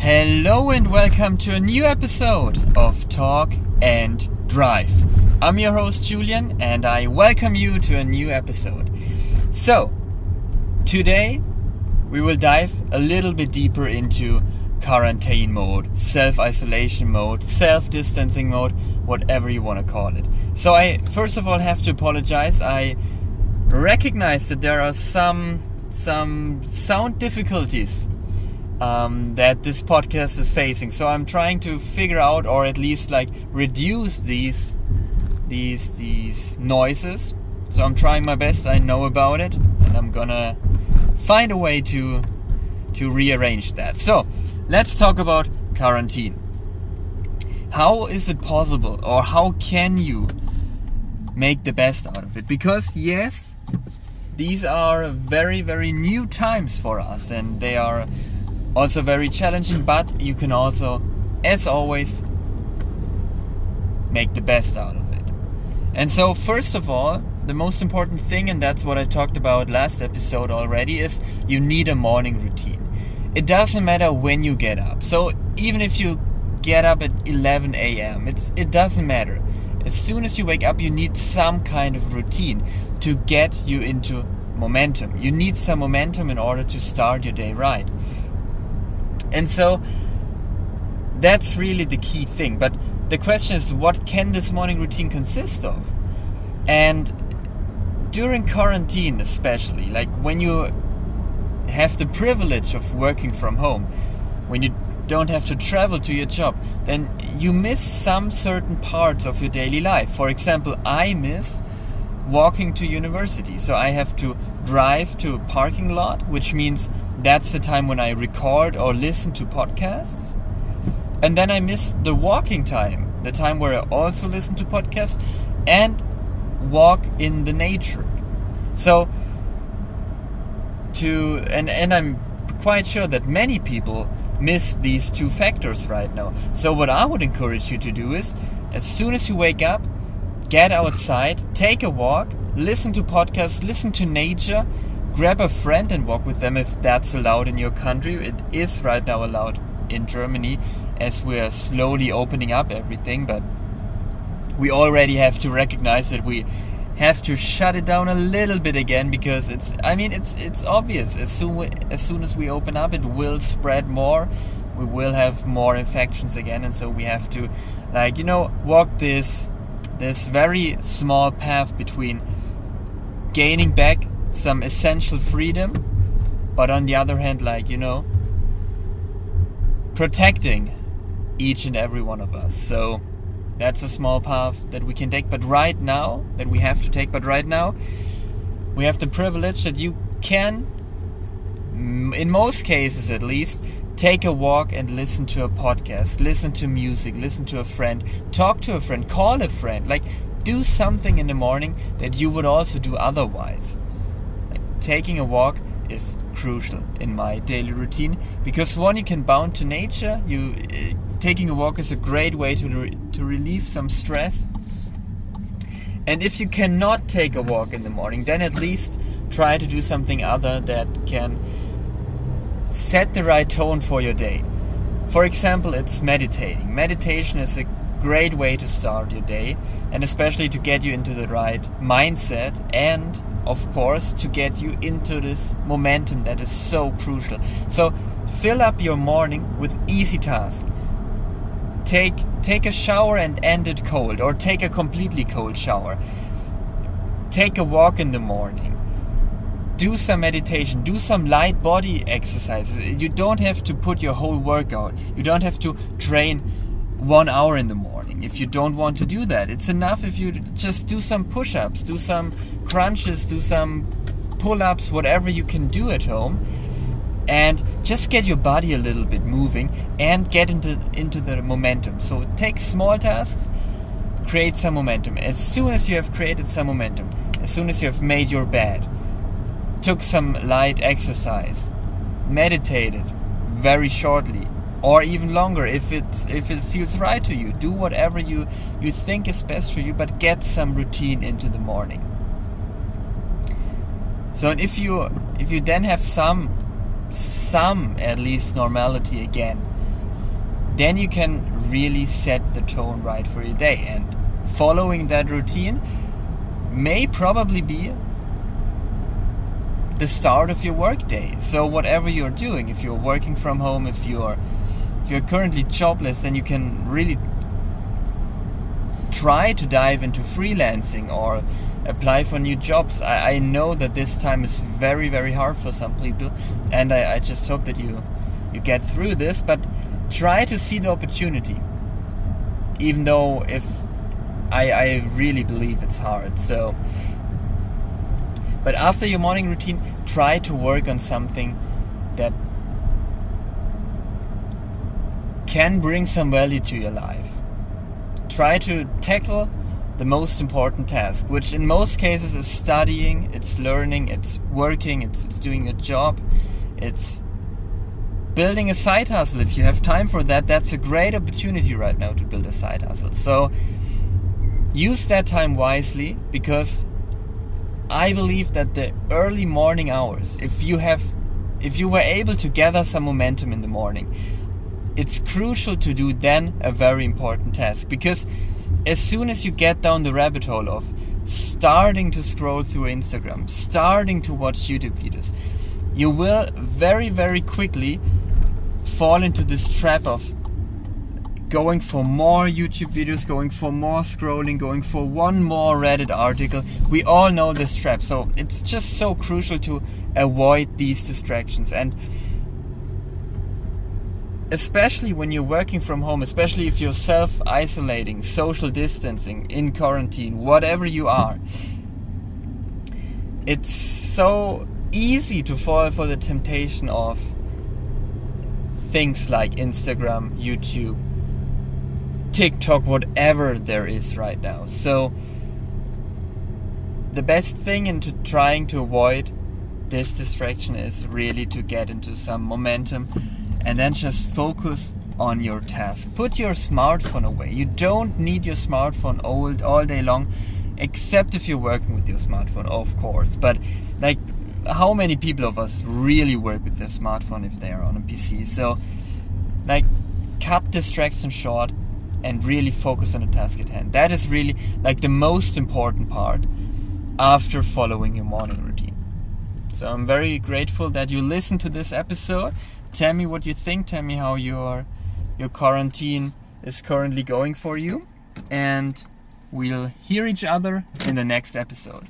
Hello and welcome to a new episode of Talk and Drive. I'm your host Julian and I welcome you to a new episode. So, today we will dive a little bit deeper into quarantine mode, self isolation mode, self distancing mode, whatever you want to call it. So, I first of all have to apologize. I recognize that there are some some sound difficulties um, that this podcast is facing. So I'm trying to figure out, or at least like reduce these these these noises. So I'm trying my best. I know about it, and I'm gonna find a way to to rearrange that. So let's talk about quarantine. How is it possible, or how can you make the best out of it? Because yes, these are very very new times for us, and they are also very challenging, but you can also, as always, make the best out of it. And so, first of all, the most important thing, and that's what I talked about last episode already, is you need a morning routine. It doesn't matter when you get up. So, even if you get up at 11 a.m., it's it doesn't matter. As soon as you wake up, you need some kind of routine to get you into momentum. You need some momentum in order to start your day right. And so that's really the key thing. But the question is, what can this morning routine consist of? And during quarantine, especially, like when you have the privilege of working from home, when you don't have to travel to your job, then you miss some certain parts of your daily life. For example, I miss walking to university. So I have to drive to a parking lot, which means that's the time when I record or listen to podcasts. And then I miss the walking time, the time where I also listen to podcasts and walk in the nature. So to and and I'm quite sure that many people miss these two factors right now. So what I would encourage you to do is as soon as you wake up, get outside, take a walk, listen to podcasts, listen to nature, grab a friend and walk with them if that's allowed in your country. It is right now allowed in Germany as we're slowly opening up everything, but we already have to recognize that we have to shut it down a little bit again because it's I mean it's it's obvious as soon as soon as we open up it will spread more we will have more infections again and so we have to like you know walk this this very small path between gaining back some essential freedom, but on the other hand, like, you know, protecting each and every one of us. So that's a small path that we can take, but right now, that we have to take, but right now, we have the privilege that you can, mm, in most cases at least, take a walk and listen to a podcast, listen to music, listen to a friend, talk to a friend, call a friend. Like, do something in the morning that you would also do otherwise taking a walk is crucial in my daily routine because one you can bound to nature. You uh, taking a walk is a great way to re to relieve some stress. And if you cannot take a walk in the morning then at least try to do something other that can set the right tone for your day. For example it's meditating. Meditation is a great way to start your day and especially to get you into the right mindset and of course, to get you into this momentum that is so crucial. So, fill up your morning with easy tasks. Take take a shower and end it cold, or take a completely cold shower. Take a walk in the morning. Do some meditation. Do some light body exercises. You don't have to put your whole workout. You don't have to train one hour in the morning if you don't want to do that. It's enough if you just do some push ups, do some crunches, do some pull ups, whatever you can do at home, and just get your body a little bit moving and get into, into the momentum. So take small tasks, create some momentum. As soon as you have created some momentum, as soon as you have made your bed, took some light exercise, meditated very shortly, or even longer if it's if it feels right to you do whatever you you think is best for you but get some routine into the morning so if you if you then have some some at least normality again, then you can really set the tone right for your day. And following that routine may probably be the start of your workday. So whatever you're doing, if you're working from home, if you're if you're currently jobless, then you can really try to dive into freelancing or apply for new jobs. I, I know that this time is very very hard for some people, and I, I just hope that you you get through this. But try to see the opportunity, even though if I, I really believe it's hard. So but after your morning routine, try to work on something that can bring some value to your life. Try to tackle the most important task, which in most cases is studying, it's learning, it's working, it's, it's doing a job, it's building a side hustle. If you have time for that, that's a great opportunity right now to build a side hustle. So use that time wisely because I believe that the early morning hours, if you have, if you were able to gather some momentum in the morning, it's crucial to do then a very important task because as soon as you get down the rabbit hole of starting to scroll through Instagram, starting to watch YouTube videos, you will very, very quickly fall into this trap of going for more YouTube videos, going for more scrolling, going for one more Reddit article. We all know this trap, so it's just so crucial to avoid these distractions. And especially when you're working from home, especially if you're self isolating, social distancing, in quarantine, whatever you are, it's so easy to fall for the temptation of things like Instagram, YouTube, TikTok, whatever there is right now. So the best thing into trying to avoid this distraction is really to get into some momentum and then just focus on your task. Put your smartphone away. You don't need your smartphone all, all day long, except if you're working with your smartphone, of course. But like, how many people of us really work with their smartphone if they are on a PC? So, like, cut distraction short and really focus on the task at hand. That is really like the most important part after following your morning routine. So I'm very grateful that you listened to this episode. Tell me what you think. Tell me how your your quarantine is currently going for you, and we'll hear each other in the next episode.